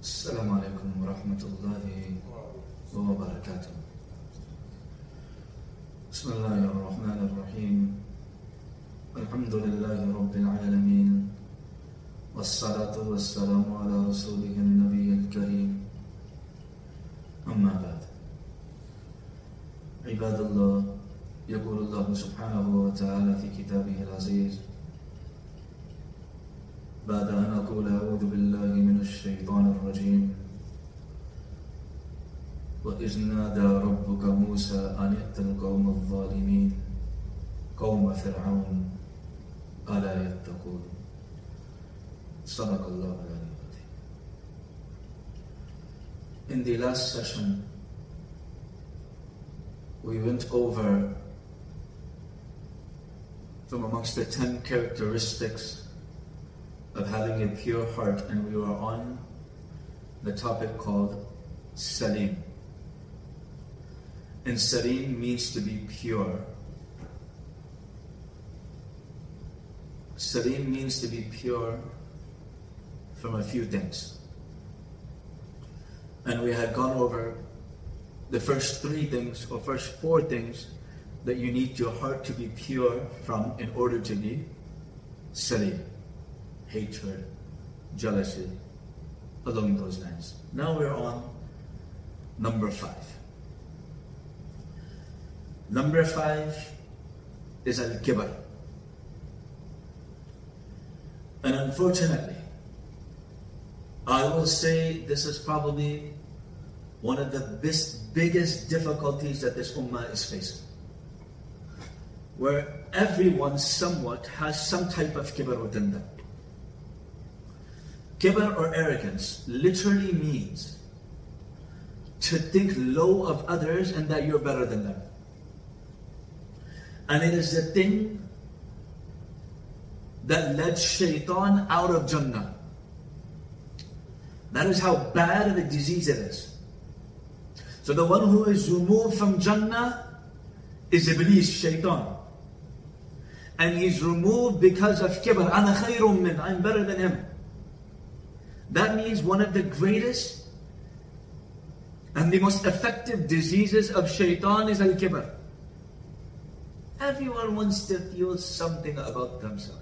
السلام عليكم ورحمة الله وبركاته. بسم الله الرحمن الرحيم. الحمد لله رب العالمين. والصلاة والسلام على رسوله النبي الكريم. أما بعد. عباد الله يقول الله سبحانه وتعالى في كتابه العزيز بعد أن أقول أعوذ بالله من الشيطان الرجيم. وإذ نادى ربك موسى أن ائت القوم الظالمين قوم فرعون ألا يتقون؟ صدق الله العلي In the last session, we went over from amongst the ten characteristics of having a pure heart, and we were on the topic called Salim. And Salim means to be pure. Salim means to be pure from a few things. And we had gone over the first three things, or first four things, that you need your heart to be pure from in order to be Salim hatred, jealousy, along those lines. Now we're on number five. Number five is Al Kibar. And unfortunately, I will say this is probably one of the best, biggest difficulties that this ummah is facing. Where everyone somewhat has some type of kibar within them. Kibr or arrogance literally means to think low of others and that you're better than them. And it is the thing that led shaitan out of Jannah. That is how bad of a disease it is. So the one who is removed from Jannah is Iblis, shaitan. And he's removed because of kibr. I'm better than him. That means one of the greatest and the most effective diseases of shaitan is al-kibr. Everyone wants to feel something about themselves.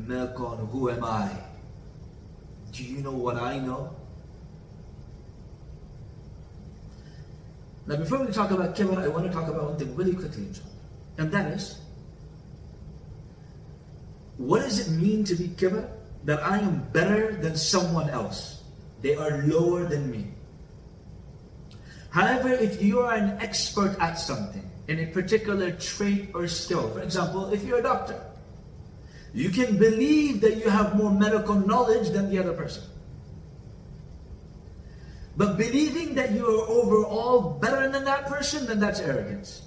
Melkon, who am I? Do you know what I know? Now before we talk about kibr, I want to talk about one thing really quickly, and that is, what does it mean to be kibr? That I am better than someone else. They are lower than me. However, if you are an expert at something, in a particular trait or skill, for example, if you're a doctor, you can believe that you have more medical knowledge than the other person. But believing that you are overall better than that person, then that's arrogance.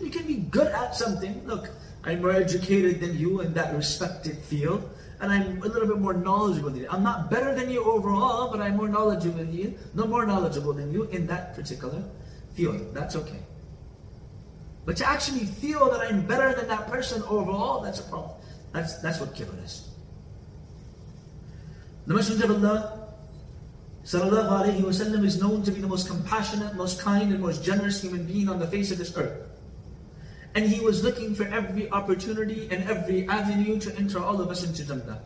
You can be good at something. Look, I'm more educated than you in that respected field and I'm a little bit more knowledgeable than you. I'm not better than you overall, but I'm more knowledgeable than you, no more knowledgeable than you in that particular field. That's okay. But to actually feel that I'm better than that person overall, that's a problem. That's that's what kibr is. The Messenger of Allah sallallahu alaihi wasallam is known to be the most compassionate, most kind, and most generous human being on the face of this earth. And he was looking for every opportunity and every avenue to enter all of us into Jannah.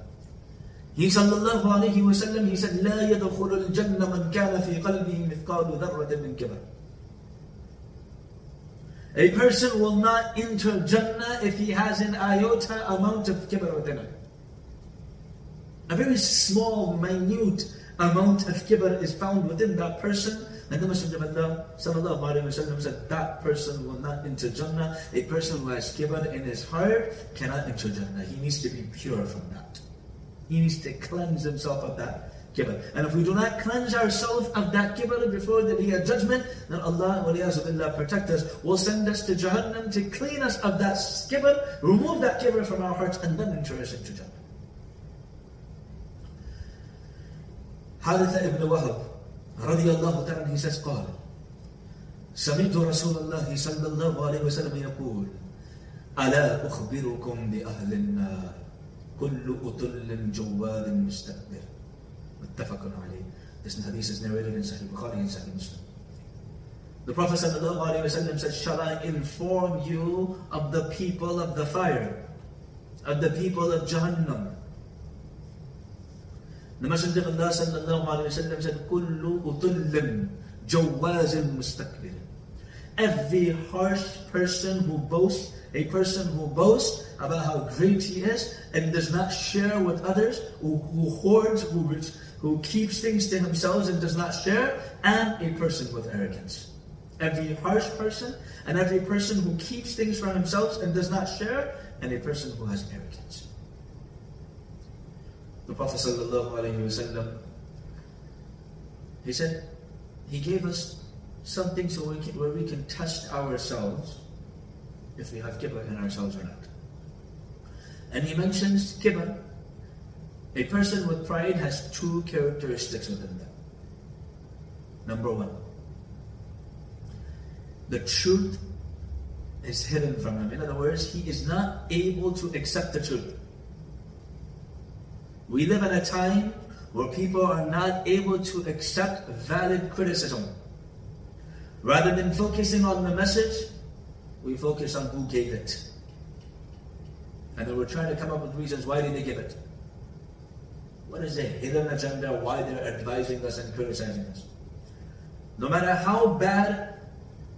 He sallallahu alayhi wa sallam, he said, لا يدخل الجنة من كان في قلبه مثقال ذرة من كبر. A person will not enter Jannah if he has an iota amount of kibr within him. A very small, minute amount of kibr is found within that person and the Messenger of Allah sallallahu alayhi said, that person will not enter Jannah. A person who has kibr in his heart cannot enter Jannah. He needs to be pure from that. He needs to cleanse himself of that kibr. And if we do not cleanse ourselves of that kibr before the day of judgment, then Allah billah, protect us, will send us to Jahannam to clean us of that kibr, remove that kibr from our hearts, and then enter us into Jannah. Haritha ibn Wahab رضي الله تعالى says قال سمعت رسول الله صلى الله عليه وسلم يقول ألا أخبركم بأهل النار كل أطل جواد مستكبر Muttafaqun alayh. This hadith is narrated in Sahih Bukhari and Sahih Muslim. The Prophet ﷺ said, Shall I inform you of the people of the fire, of the people of Jahannam? The Messenger of Allah ﷺ said, Kullu utullim jawazin mustakbir. Every harsh person who boasts, a person who boasts about how great he is and does not share with others, who, who hoards, who, who keeps things to himself and does not share, and a person with arrogance. Every harsh person, and every person who keeps things for himself and does not share, and a person who has arrogance. The Prophet ﷺ, he said, he gave us something so we can, where we can test ourselves if we have kibr in ourselves or not. And he mentions kibr. A person with pride has two characteristics within them. Number one, the truth is hidden from him. In other words, he is not able to accept the truth. We live in a time where people are not able to accept valid criticism. Rather than focusing on the message, we focus on who gave it. And then we're trying to come up with reasons why did they give it. What is the hidden agenda why they're advising us and criticizing us? No matter how bad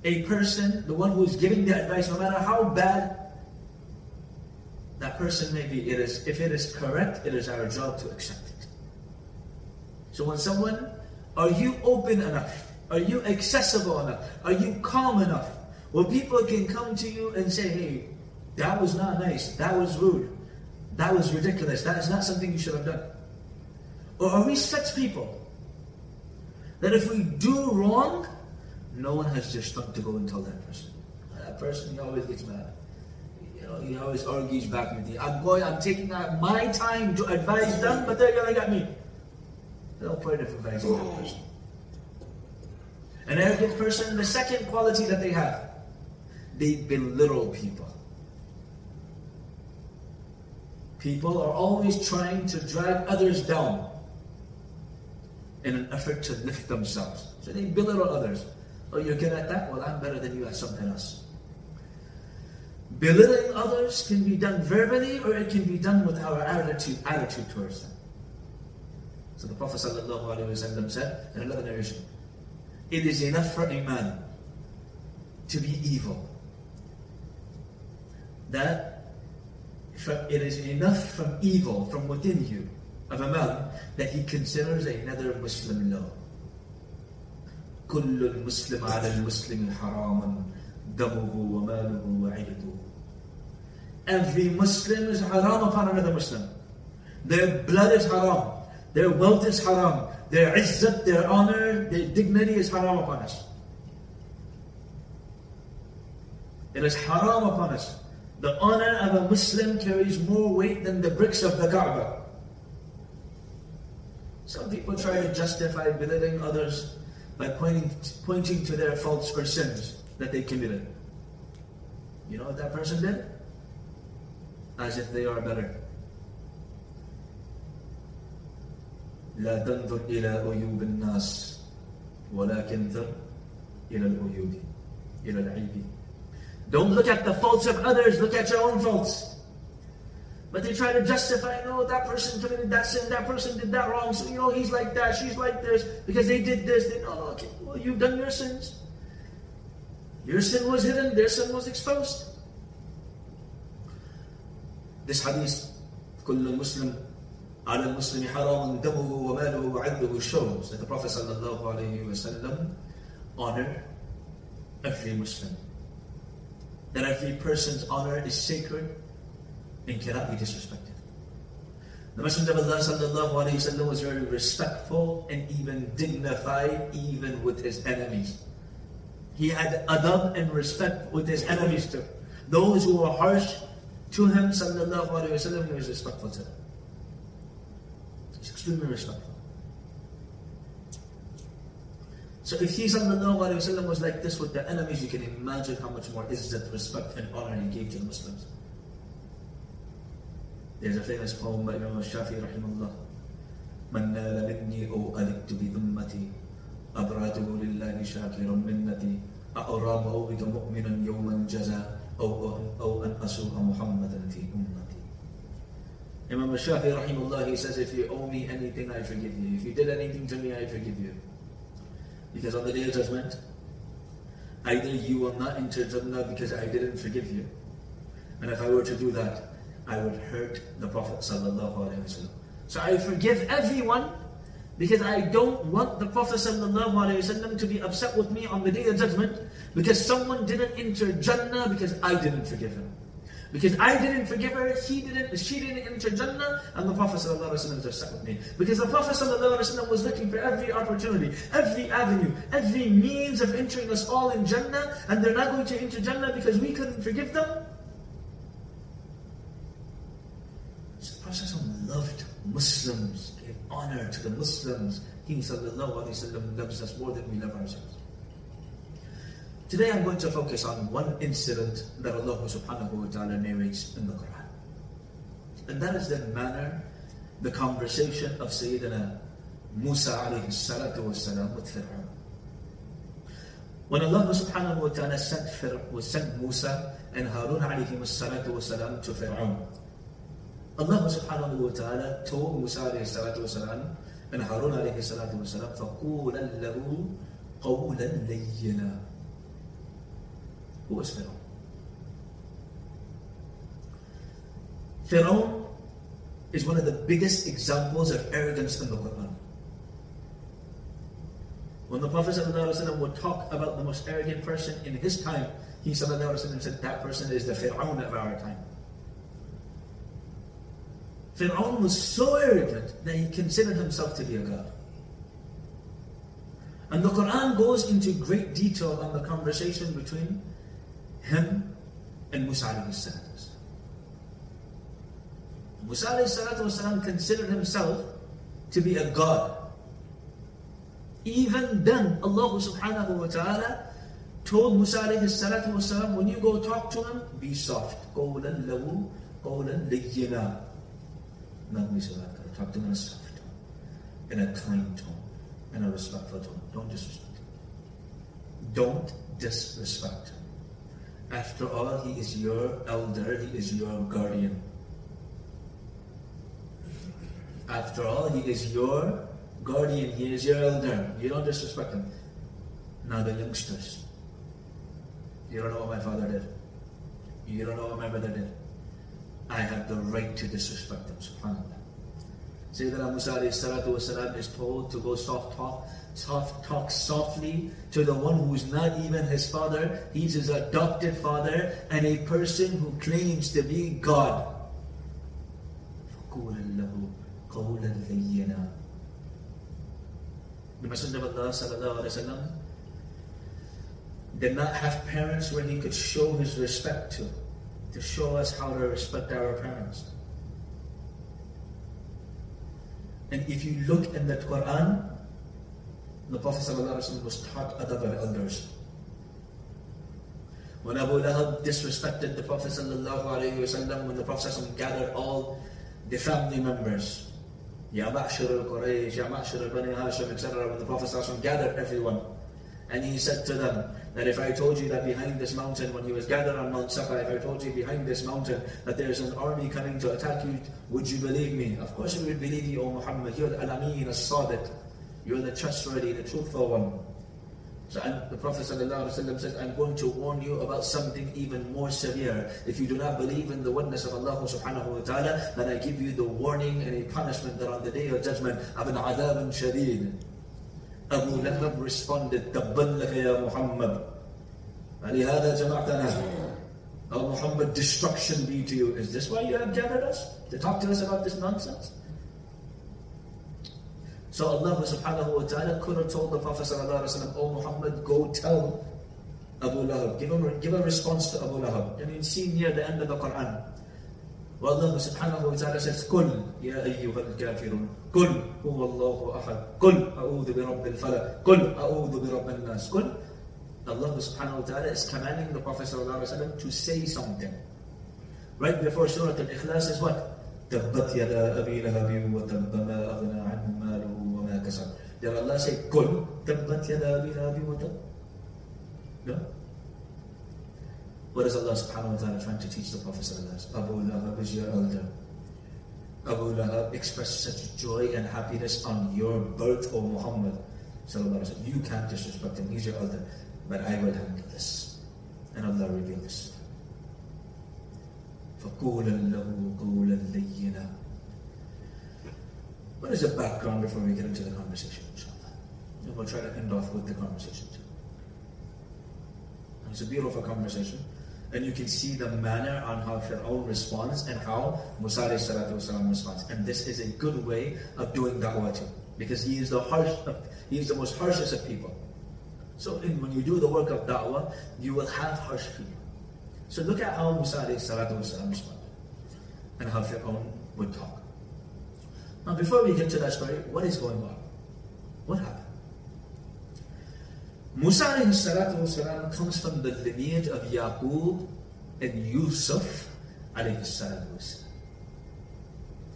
a person, the one who is giving the advice, no matter how bad that person may be, it is if it is correct, it is our job to accept it. So when someone, are you open enough? Are you accessible enough? Are you calm enough? Where people can come to you and say, hey, that was not nice, that was rude, that was ridiculous, that is not something you should have done. Or are we such people that if we do wrong, no one has just stuck to go and tell that person. That person, always gets mad. He always argues back with you. I'm going, I'm taking my time to advise them, but they're yelling at me. No point of advising that person. An arrogant person, the second quality that they have, they belittle people. People are always trying to drag others down in an effort to lift themselves. So they belittle others. Oh, you're good at that? Well, I'm better than you at something else. Belittling others can be done verbally or it can be done with our attitude, attitude towards them. So the Prophet ﷺ said in another narration, It is enough for a man to be evil. That it is enough from evil from within you of a man that he considers another Muslim law. كل المسلم على المسلم حرام دمه وماله وعرضه Every Muslim is haram upon another Muslim. Their blood is haram. Their wealth is haram. Their izzat, their honor, their dignity is haram upon us. It is haram upon us. The honor of a Muslim carries more weight than the bricks of the Kaaba. Some people try to justify belittling others by pointing, pointing to their faults or sins that they committed. You know what that person did? As if they are better. لا تنظر إلى عيوب الناس ولكن انظر إلى العيوب إلى العيب Don't look at the faults of others, look at your own faults. But they try to justify, no, that person committed that sin, that person did that wrong, so you know he's like that, she's like this, because they did this. They, no, no, okay, well, you've done your sins. Your sin was hidden, their sin was exposed. This hadith, كل مسلم على المسلم حرام دمه وماله وعرضه shows that the Prophet sallallahu alayhi wasallam honored every Muslim. That every person's honor is sacred and cannot be disrespected. The Messenger of Allah sallallahu alayhi wasallam was very respectful and even dignified even with his enemies. He had adab and respect with his enemies too. Those who were harsh to him sallallahu alayhi wasallam, he was respectful to them. He's extremely respectful. So if he sallallahu alayhi wasallam was like this with the enemies, you can imagine how much more izzat, respect and honor he gave to the Muslims. There's a famous poem by Imam Shafi rahimahullah من نال مني أو ألقت بذمتي أبراته لله شاكرا منتي أرام بك مؤمنا يوما جزا أو أو أن أسوء محمدا في أمتي Imam Shafi rahimullah he says if you owe me anything I forgive you if you did anything to me I forgive you because on the day of judgment either you will not enter Jannah because I didn't forgive you and if I were to do that I would hurt the Prophet sallallahu alaihi wasallam so I forgive everyone because I don't want the Prophet ﷺ to be upset with me on the day of judgment because someone didn't enter Jannah because I didn't forgive him. Because I didn't forgive her, he didn't, she didn't enter Jannah, and the Prophet ﷺ is upset with me. Because the Prophet ﷺ was looking for every opportunity, every avenue, every means of entering us all in Jannah, and they're not going to enter Jannah because we couldn't forgive them. So the Prophet ﷺ loved Muslims, gave honor to the Muslims He Sallallahu loves us more than we love ourselves. Today I'm going to focus on one incident that Allah subhanahu wa ta'ala narrates in the Quran. And that is the manner, the conversation of Sayyidina Musa alayhi salatu wasalam with Fir'aun. When Allah subhanahu wa ta'ala sent, Fir- sent Musa and Harun alayhi salatu wasalam to Fir'aun, Allah subhanahu wa ta'ala told Musa alayhi salatu wasalam and Harun alayhi salatu wasalam فَقُولًا لَهُ قَوْلًا لَيِّنًا Who was Pharaoh? Pharaoh is one of the biggest examples of arrogance in the Quran. When the Prophet ﷺ would talk about the most arrogant person in his time, he said that person is the Fir'aun of our time. Fir'aun was so arrogant that he considered himself to be a god. And the Quran goes into great detail on the conversation between him and Musa alayhi salatu Musa alayhi considered himself to be a god. Even then, Allah subhanahu wa ta'ala told Musa alayhi salatu when you go talk to him, be soft. قَوْلًا لَهُ قَوْلًا لَيِّنًا not Mishalaka. Talk to him in a soft tone, in a kind tone, in a respectful tone. Don't disrespect him. Don't disrespect him. After all, he is your elder, he is your guardian. After all, he is your guardian, he is your elder. You don't disrespect him. Now, the youngsters. You don't know what my father did. You don't know what my brother did. I have the right to disrespect them. SubhanAllah. Sayyidina Musa والسلام, is told to go soft talk, soft talk softly to the one who's not even his father. He's his adopted father and a person who claims to be God. The Messenger of Allah وسلم, did not have parents where he could show his respect to to show us how to respect our parents. And if you look in the Quran, the Prophet ﷺ was taught adab of elders. When Abu Lahab disrespected the Prophet ﷺ, when the Prophet ﷺ gathered all the family members, Ya Ma'shur al-Quraysh, Ya Ma'shur al-Bani Hashim, etc. When the Prophet ﷺ gathered everyone, and he said to them that if I told you that behind this mountain, when he was gathered on Mount Safa, if I told you behind this mountain that there's an army coming to attack you, would you believe me? Of course we would believe you, O Muhammad. You're the Al-Amin, As-Sadiq. You're the trustworthy, the truthful one. So and the Prophet ﷺ says, I'm going to warn you about something even more severe. If you do not believe in the oneness of Allah subhanahu wa ta'ala, then I give you the warning and a punishment that on the day of judgment of an adab shadid. Abu Lahab responded, Tabban laka ya Muhammad. Alihada jama'tana. Oh Muhammad, destruction be to you. Is this why you have gathered us? To talk to us about this nonsense? So Allah subhanahu wa ta'ala could have told the Prophet sallallahu alayhi wa sallam, Oh Muhammad, go tell Abu Lahab. Give a, give a response to Abu Lahab. And you see near the end of the Quran, والله سبحانه وتعالى says قل يا أيها الكافرون قل هو الله أحد قل أعوذ برب الفلق قل أعوذ برب الناس Allah subhanahu wa ta'ala is commanding the Prophet to say something. Right before Surah Al-Ikhlas is what? تبت يدا أبي لهب وتب ما أغنى عنه ماله وما كسب Did Allah say, قل تبت يدا أبي لهب وتب? No. What is Allah subhanahu wa ta'ala trying to teach the Prophet Abu Lahab is your elder. Abu Lahab expressed such joy and happiness on your birth, O Muhammad. You can't disrespect him, he's your elder. But I will handle this. And Allah revealed this. فَقُولًا لَهُ قَوْلًا لَيِّنًا What is the background before we get into the conversation, inshallah? And we'll try to end off with the conversation too. It's a beautiful conversation. And you can see the manner on how Fir'aun responds and how Musa والسلام, responds. And this is a good way of doing da'wah too. Because he is the harsh, he is the most harshest of people. So in, when you do the work of da'wah, you will have harsh people. So look at how Musa والسلام, responded. And how Fir'aun would talk. Now before we get to that story, what is going on? What happened? Musa والسلام, comes from the lineage of Yaqub and Yusuf والسلام.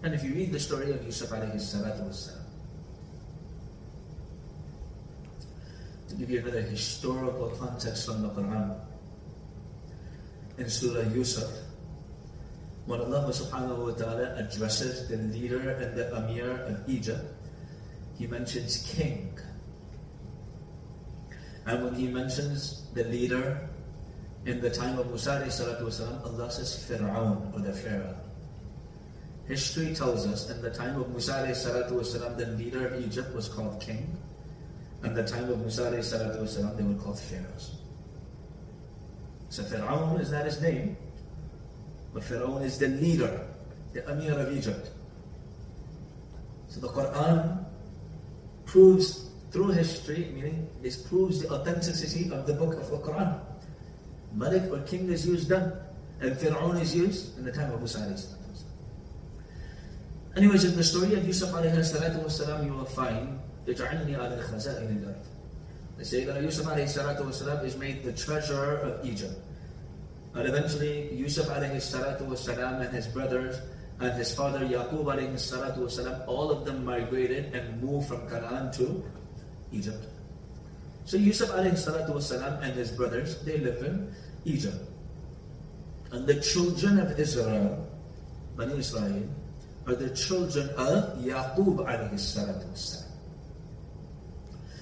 And if you read the story of Yusuf والسلام, to give you another historical context from the Quran, in Surah Yusuf, when Allah subhanahu wa ta'ala addresses the leader and the Amir of Egypt, He mentions king. And when he mentions the leader in the time of Musa والسلام, Allah says Fir'aun or the Pharaoh. History tells us in the time of Musa والسلام, the leader of Egypt was called king. And the time of Musa والسلام, they were called pharaohs. So Fir'aun is not his name, but Fir'aun is the leader, the Amir of Egypt. So the Quran proves through history, meaning this proves the authenticity of the book of the Quran. Malik or king is used then, and Fir'aun is used in the time of Musa Anyways, in the story of Yusuf alayhi salatu wasalam, you will find اجعلني على خزائن الأرض. They say that Yusuf alayhi salatu wasalam is made the treasurer of Egypt. And eventually Yusuf alayhi salatu wasalam and his brothers and his father Yaqub alayhi salatu wasalam, all of them migrated and moved from Canaan to Egypt. So Yusuf wasalam and his brothers, they live in Egypt. And the children of Israel, Bani Israel, are the children of Yaqub wasalam.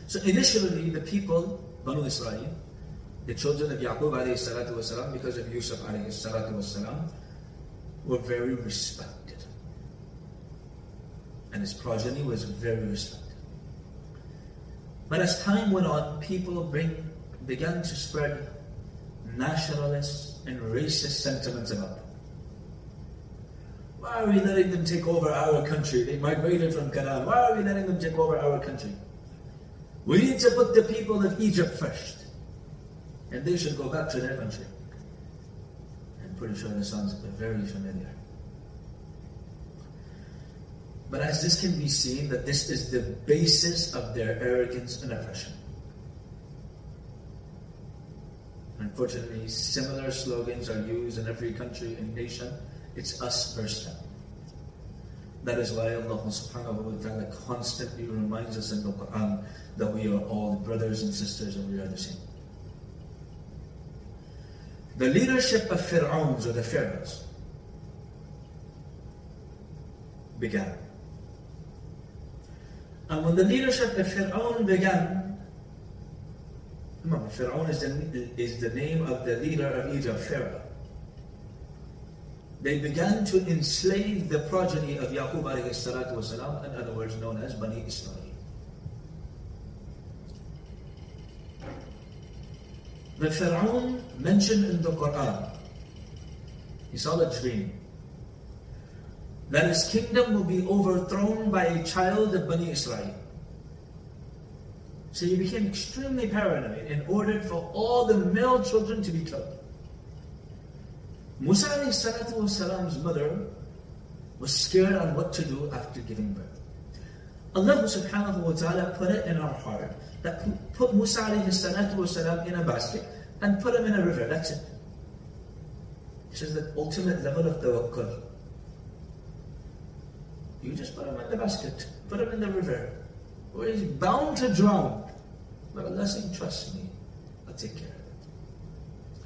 So initially the people, Banu Israel, the children of Yaqub wasalam, because of Yusuf wasalam, were very respected. And his progeny was very respected. But as time went on, people bring, began to spread nationalist and racist sentiments about them. Why are we letting them take over our country? They migrated from Canaan. Why are we letting them take over our country? We need to put the people of Egypt first. And they should go back to their country. I'm pretty sure this sounds very familiar. But as this can be seen, that this is the basis of their arrogance and oppression. Unfortunately, similar slogans are used in every country and nation. It's us versus them. That is why Allah subhanahu wa ta'ala constantly reminds us in the Quran that we are all brothers and sisters and we are the same. The leadership of Fir'auns or the Pharaohs began. And when the leadership of Fir'aun began, remember, is the, is the name of the leader of Egypt, Pharaoh. They began to enslave the progeny of Yaqub wasalam, in other words known as Bani Israel. The Fir'aun mentioned in the Quran, he saw a dream that his kingdom will be overthrown by a child of Bani Israel. So he became extremely paranoid and ordered for all the male children to be killed. Musa salam's mother was scared on what to do after giving birth. Allah subhanahu wa ta'ala put it in our heart that put Musa salam in a basket and put him in a river. That's it. This is the ultimate level of tawakkul. You just put him in the basket, put him in the river, where he's bound to drown. But Allah saying, trust me, I'll take care of it.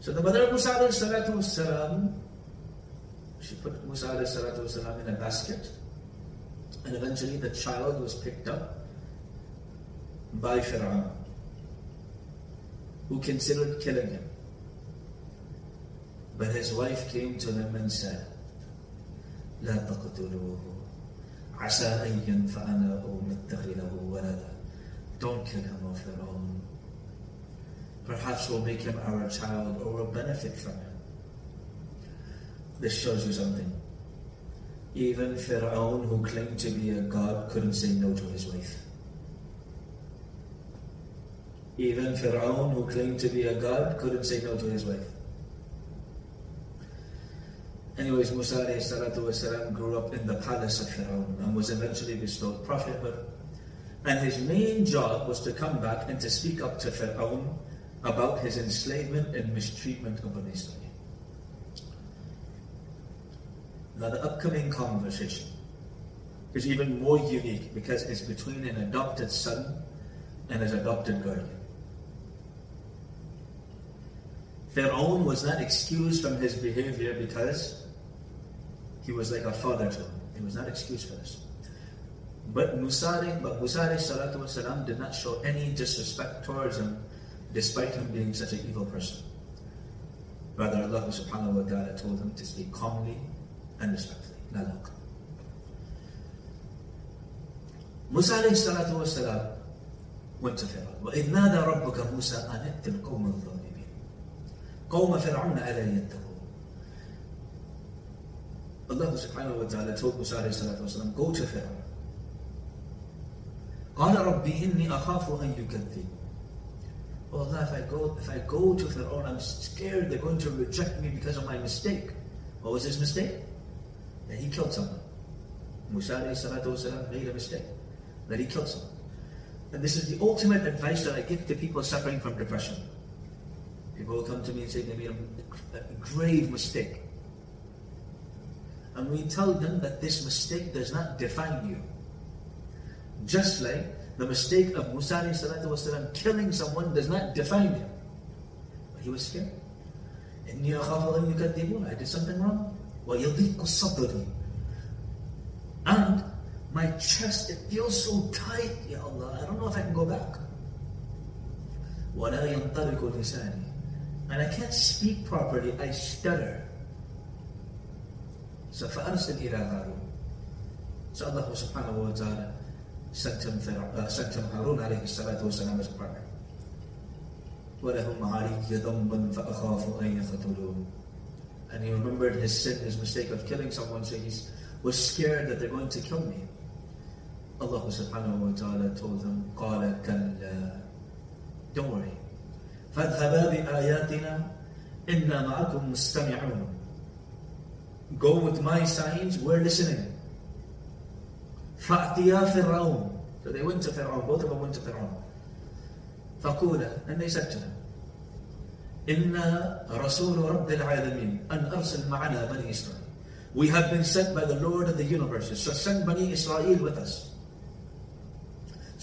So the mother of Musa salatu she put Musa salatu in a basket, and eventually the child was picked up by Fir'aun, who considered killing him. But his wife came to him and said, لا تقتلوه عسى أن ينفعنا أو نتخذه ولدا Don't kill him of your own. Perhaps we'll make him our child or we'll benefit from him. This shows you something. Even Fir'aun, who claimed to be a god, couldn't say no to his wife. Even Fir'aun, who claimed to be a god, couldn't say no to his wife. Anyways, Musa والسلام, grew up in the palace of Fir'aun and was eventually bestowed prophethood. And his main job was to come back and to speak up to Fir'aun about his enslavement and mistreatment of Bani Israel. Now the upcoming conversation is even more unique because it's between an adopted son and his adopted guardian. Fir'aun was not excused from his behavior because he was like a father to him. He was not excused for this. But Musa, but Musa salatu wasalam did not show any disrespect towards him, despite him being such an evil person. Rather, Allah subhanahu wa ta'ala told him to speak calmly and respectfully. La Musa salatu wasalam went to Pharaoh. وإذ نادى ربك موسى أن ائت القوم الظالمين قوم فرعون ألا يتقون Allah subhanahu wa ta'ala told Musa alayhi go to Pharaoh. قال ربي إني أخاف أن يكذب Oh Allah, if I go, if I go to Pharaoh, I'm scared they're going to reject me because of my mistake. What was his mistake? That he killed someone. Musa والسلام, made a mistake. That he killed someone. And this is the ultimate advice that I give to people suffering from depression. People will come to me and say they made a, a grave mistake. And we tell them that this mistake does not define you. Just like the mistake of Musa والسلام, killing someone does not define him. But he was scared. I did something wrong. And my chest, it feels so tight, Ya Allah. I don't know if I can go back. And I can't speak properly, I stutter. So فأرسل إلى هارون. So Allah subhanahu wa ta'ala sent him, uh, sent him Harun alayhi salatu wasalam as a partner. وَلَهُمْ عَلِيَّ ذَنْبًا فَأَخَافُ أَنْ يَقْتُلُونَ And he remembered his sin, his mistake of killing someone, so he was scared that they're going to kill me. Allah subhanahu wa ta'ala told him, قَالَ كَلَّا Don't worry. فَاذْهَبَا بِآيَاتِنَا إِنَّا مَعَكُمْ مُسْتَمِعُونَ Go with my signs, we're listening. فَأْتِيَا فِرْعَوْنَ So they went to Fir'aun, both of them went to Fir'aun. فَقُولَ And they said to them, إِنَّا رَسُولُ رَبِّ الْعَالَمِينَ أَنْ أَرْسِلْ مَعَنَا بَنِي إِسْرَائِيل We have been sent by the Lord of the universes, so send Bani Israel with us.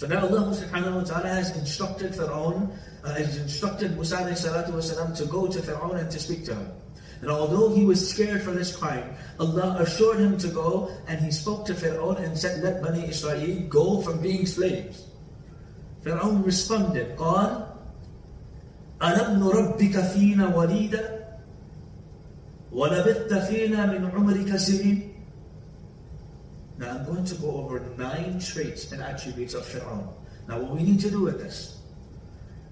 So now Allah subhanahu wa ta'ala has instructed Fir'aun, uh, has instructed Musa salatu to go to Fir'aun and to speak to him. And although he was scared for this crime, Allah assured him to go and he spoke to Pharaoh and said, Let Bani Israel go from being slaves. Pharaoh responded, قال ألم نربك فينا وليدا ولبثت فينا من عمرك سنين Now I'm going to go over nine traits and attributes of Pharaoh. Now what we need to do with this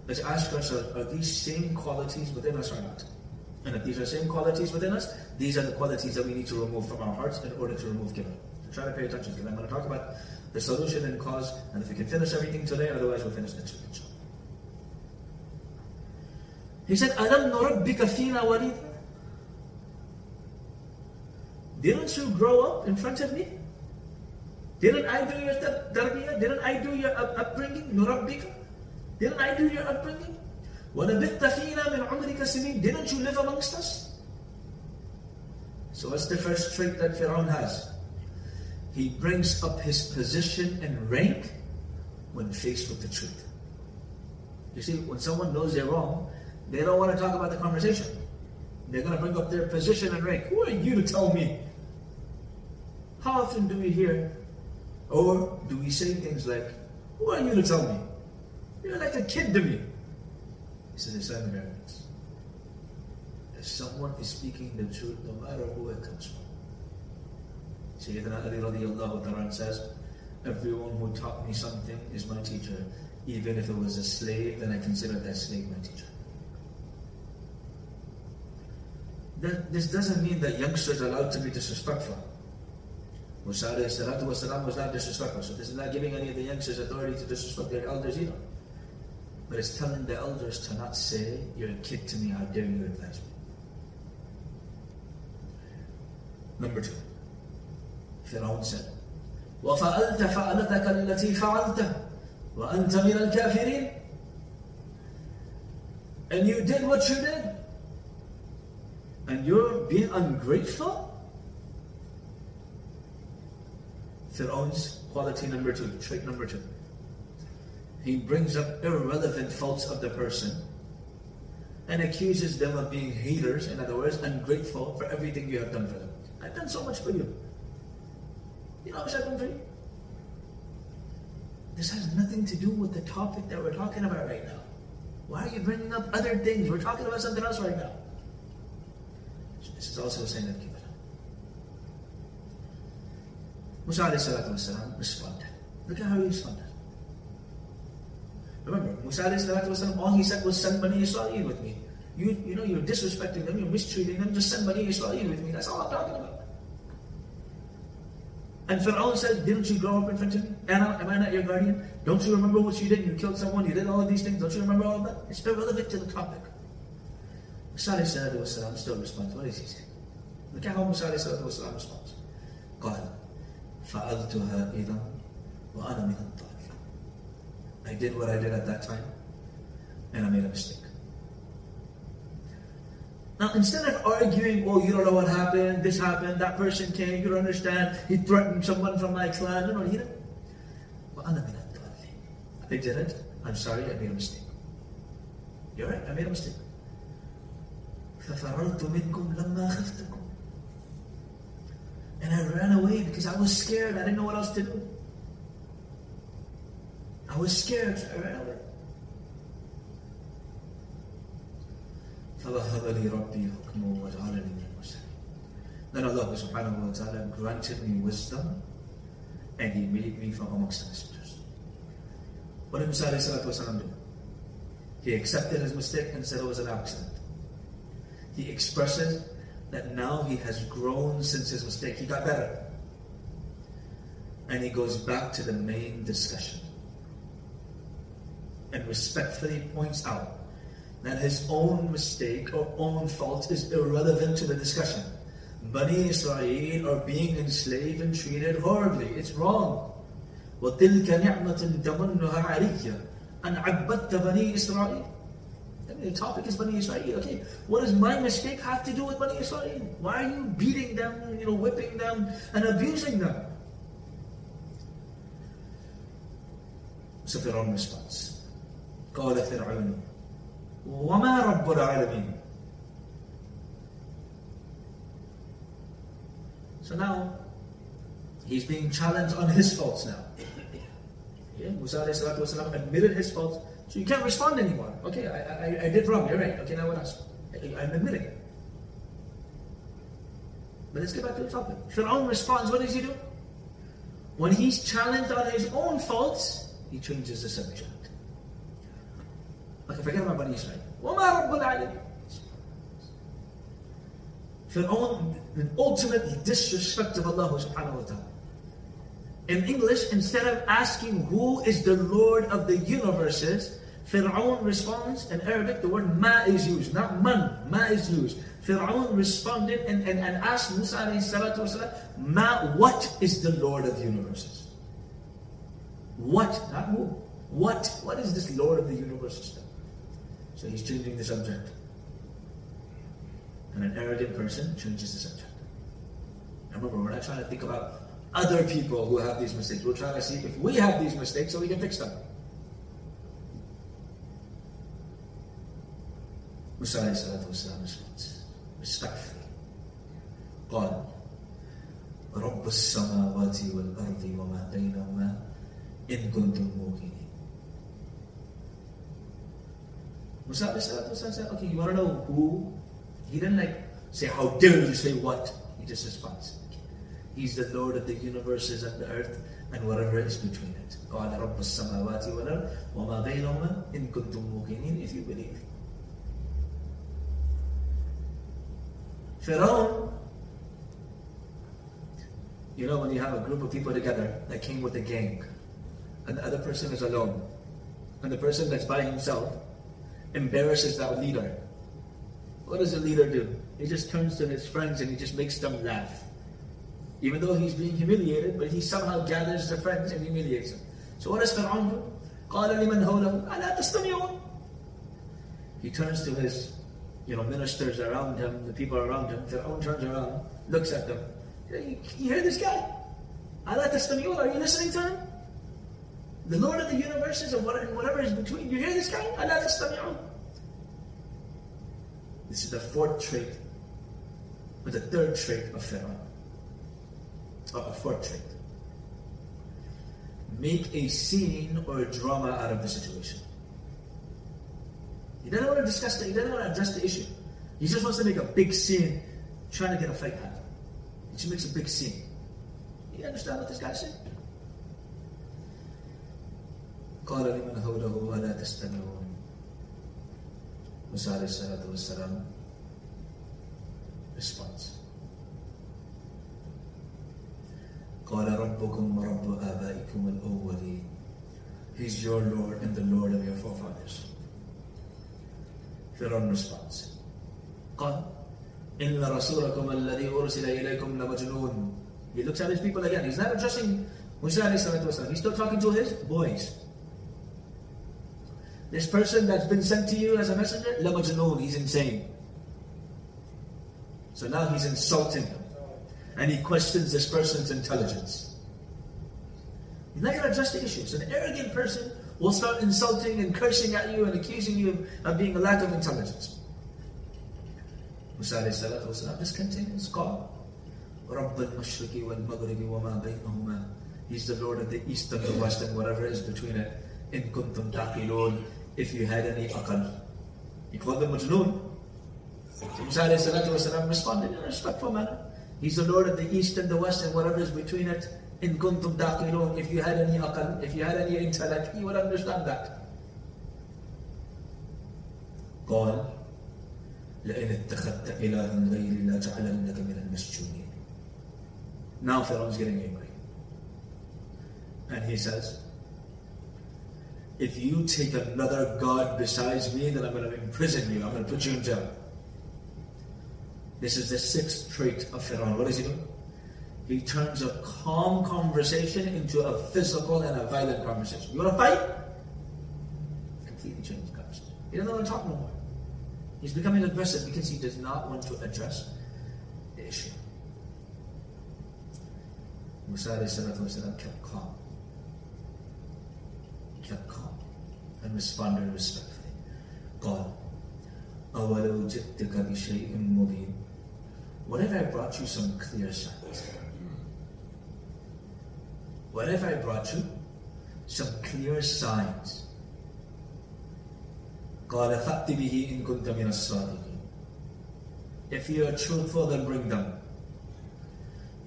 is ask ourselves, are these same qualities within us or not? And if these are same qualities within us, these are the qualities that we need to remove from our hearts in order to remove kibr. So try to pay attention because I'm going to talk about the solution and cause, and if we can finish everything today, otherwise we'll finish next week. He said, Alam nurabbika. Didn't you grow up in front of me? Didn't I do your tarbiyah? Didn't I do your upbringing? Didn't I do your upbringing? Didn't you live amongst us? So what's the first trait that Pharaoh has? he brings up his position and rank when faced with the truth. You see, when someone knows they're wrong, they don't want to talk about the conversation. They're going to bring up their position and rank. Who are you to tell me? How often do we hear, or do we say things like, Who are you to tell me? You're like a kid to me. This is a sign of arrogance. If someone is speaking the truth, no matter who it comes from. Sayyidina Ali radiallahu ta'ala says, Everyone who taught me something is my teacher. Even if it was a slave, then I consider that slave my teacher. That, this doesn't mean that youngsters are allowed to be disrespectful. Musa was not disrespectful. So this is not giving any of the youngsters authority to disrespect their elders either. But it's telling the elders to not say, You're a kid to me, how dare you advise me. Number two. Fir'aun said, وَفَعَلْتَ فَعَلَتَكَ الَّتِي فَعَلْتَ وَأَنْتَ مِنَ الْكَافِرِينَ And you did what you did. And you're being ungrateful? Fir'aun's quality number two, trait number two. he brings up irrelevant faults of the person and accuses them of being haters, in other words, ungrateful for everything you have done for them. I've done so much for you. You know how much I've done for you? This has nothing to do with the topic that we're talking about right now. Why are you bringing up other things? We're talking about something else right now. So this is also a sign of kibr. Musa alayhi responded. Look at how he responded. Remember, Musa والسلام, all he said was send Bani Israel with me. You, you know, you're disrespecting them, you're mistreating them, just send Bani Israel with me. That's all I'm talking about. And Pharaoh said, Didn't you grow up in front of me? Anna, am I not your guardian? Don't you remember what you did? You killed someone, you did all of these things. Don't you remember all of that? It's irrelevant to the topic. Musa والسلام, still responds. What does he say? Look at how Musa والسلام, responds. قال فعلتها إذا وأنا من الضالين. I did what I did at that time and I made a mistake. Now, instead of arguing, oh, you don't know what happened, this happened, that person came, you don't understand, he threatened someone from my clan, you know, he didn't. I did it. I'm sorry, I made a mistake. You're right, I made a mistake. And I ran away because I was scared. I didn't know what else to do. I was scared, so I ran away. فوهب لي ربي حكما وجعلني من المرسلين. Then Allah subhanahu wa ta'ala granted me wisdom and He made me from amongst the messengers. What did Musa والسلام, do? He accepted his mistake and said it was an accident. He expresses that now he has grown since his mistake. He got better. And he goes back to the main discussion and respectfully points out that his own mistake or own fault is irrelevant to the discussion. Bani Israel are being enslaved and treated horribly. It's wrong. وَتِلْكَ نِعْمَةٌ تَمُنُّهَا عَلِيَّ أَنْ عَبَّدْتَ بَنِي إِسْرَائِيل I mean, the topic is Bani Israel. Okay, what does my mistake have to do with Bani Israel? Why are you beating them, you know, whipping them and abusing them? So Fir'aun responds. قال فرعون وما رب العالمين So now, he's being challenged on his faults now. Yeah, Musa والسلام, admitted his faults, so you can't respond anymore. Okay, I, I, I did wrong, you're right. Okay, now what else? I'm admitting. But let's get back to the topic. Fir'aun responds, what does he do? When he's challenged on his own faults, he changes the subject. Okay, forget about Bani Israel. وَمَا رَبُّ الْعَالَمِينَ Fir'aun, the ultimate disrespect of Allah subhanahu wa ta'ala. In English, instead of asking who is the Lord of the universes, Fir'aun responds, in Arabic, the word ma is used, not man, ma is used. Fir'aun responded and, and, and asked Musa alayhi salatu wasalam, ma, what is the Lord of the universes? What, not who. What? What is this Lord of the universes? So he's changing the subject. And an arrogant person changes the subject. Remember, we're not trying to think about other people who have these mistakes. We're trying to see if we have these mistakes so we can fix them. Musa alayhi salatu wasalam responds respectfully. قال رب السماوات والأرض وما بينهما إن كنتم موقنين Musa alayhi salatu wasalam said, okay, you want to know who? He didn't like say, how dare you say what? He just responds. He's the Lord of the universes and the earth and whatever is between it. قال رب السماوات والأرض وما بينهما إن كنتم موقنين if you believe. Pharaoh, you know, when you have a group of people together that came with a gang, and the other person is alone, and the person that's by himself embarrasses that leader, what does the leader do? He just turns to his friends and he just makes them laugh. Even though he's being humiliated, but he somehow gathers the friends and humiliates them. So what does Fir'aun do? قال لمن حوله ألا تستمعون He turns to his you know, ministers around him, the people around him, Fir'aun turns around, looks at them. You, you hear this guy? Allah Tastamiyun, are you listening to him? The Lord of the universes and whatever is between, you hear this guy? This is the fourth trait, or the third trait of Fir'aun. Oh, a fourth trait. Make a scene or a drama out of the situation. He doesn't want to discuss it, he doesn't want to address the issue. He just wants to make a big scene trying to get a fight happen. He just makes a big scene. You understand what this guy's saying? قال لمن حوله ألا تستمعون Musa alayhi salatu wasalam response قال ربكم ورب آبائكم الأولين He's your Lord and the Lord of your forefathers. Fir'aun responds. قال إن رسولكم الذي أرسل إليكم لمجنون He looks at his people again. He's not addressing Musa alayhi He's still talking to his boys. This person that's been sent to you as a messenger, لمجنون, he's insane. So now he's insulting him. And he questions this person's intelligence. He's not going to address the issue. It's an arrogant person will start insulting and cursing at you and accusing you of being a lack of intelligence. Musa alayhi salatu wasalam just continues, God. رب المشرق والمغرب وما بينهما He's the Lord of the east and the west and whatever is between it. In kuntum taqilun, if you had any aqal. He called them majnoon. So Musa alayhi salatu wasalam responded in a respectful manner. He's the Lord of the east and the west and whatever is between it. In kuntum taqilun, if you had any aqal, if you had any intellect, you would understand that. قال لئن اتخذت إلها غيري لجعلنك من المسجونين Now Pharaoh is getting angry. And he says, if you take another God besides me, then I'm going to imprison you. I'm going to put you in jail. This is the sixth trait of Pharaoh. What does he do? He turns a calm conversation into a physical and a violent conversation. You want to fight? Completely changed the conversation. He doesn't want to talk no more. He's becoming aggressive because he does not want to address the issue. Musa kept calm. He kept calm and responded respectfully. God, أولو جئتك بشيء مبين What if I brought you some clear signs? What if I brought you some clear signs? قال فأت به إن كنت من الصادقين If you are truthful, then bring them.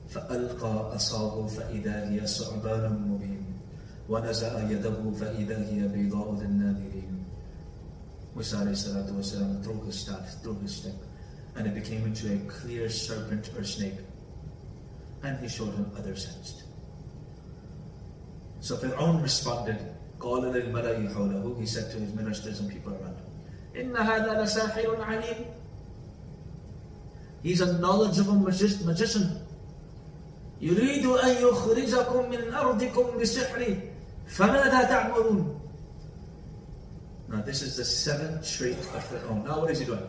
فألقى أصابه فإذا هي ثعبان مبين ونزع يده فإذا هي بيضاء للناظرين Musa والسلام, threw his staff, threw his stick, and it became into a clear serpent or snake. And he showed him other signs. So Fir'aun responded, قال للملأ حوله, he said to his ministers and people around him, إن هذا لساحر عليم. He's a knowledgeable magician. يريد أن يخرجكم من أرضكم بسحره فماذا تعملون Now this is the seventh trait of Fir'aun. Now what is he doing?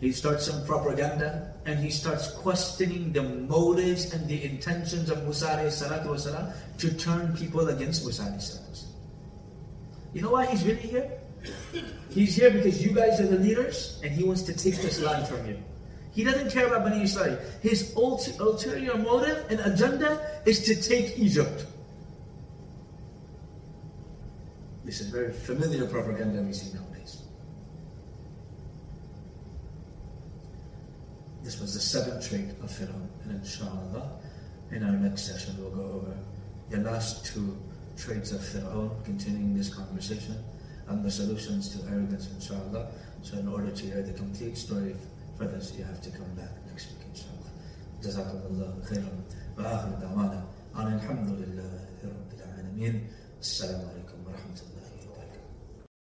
He starts some propaganda and he starts questioning the motives and the intentions of Musa والسلام, to turn people against Musa. والسلام. You know why he's really here? He's here because you guys are the leaders and he wants to take this land from you. He doesn't care about Bani Israel. His ulterior motive and agenda is to take Egypt. This is very familiar propaganda we see nowadays. This was the seventh trait of Fir'aun. And inshallah, in our next session we'll go over the last two traits of Fir'aun, continuing this conversation, and the solutions to arrogance, inshallah. So in order to hear the complete story for this, you have to come back next week, inshallah. جزاكم الله خيرا وآخر دعوانا أن الحمد لله رب العالمين السلام عليكم ورحمة الله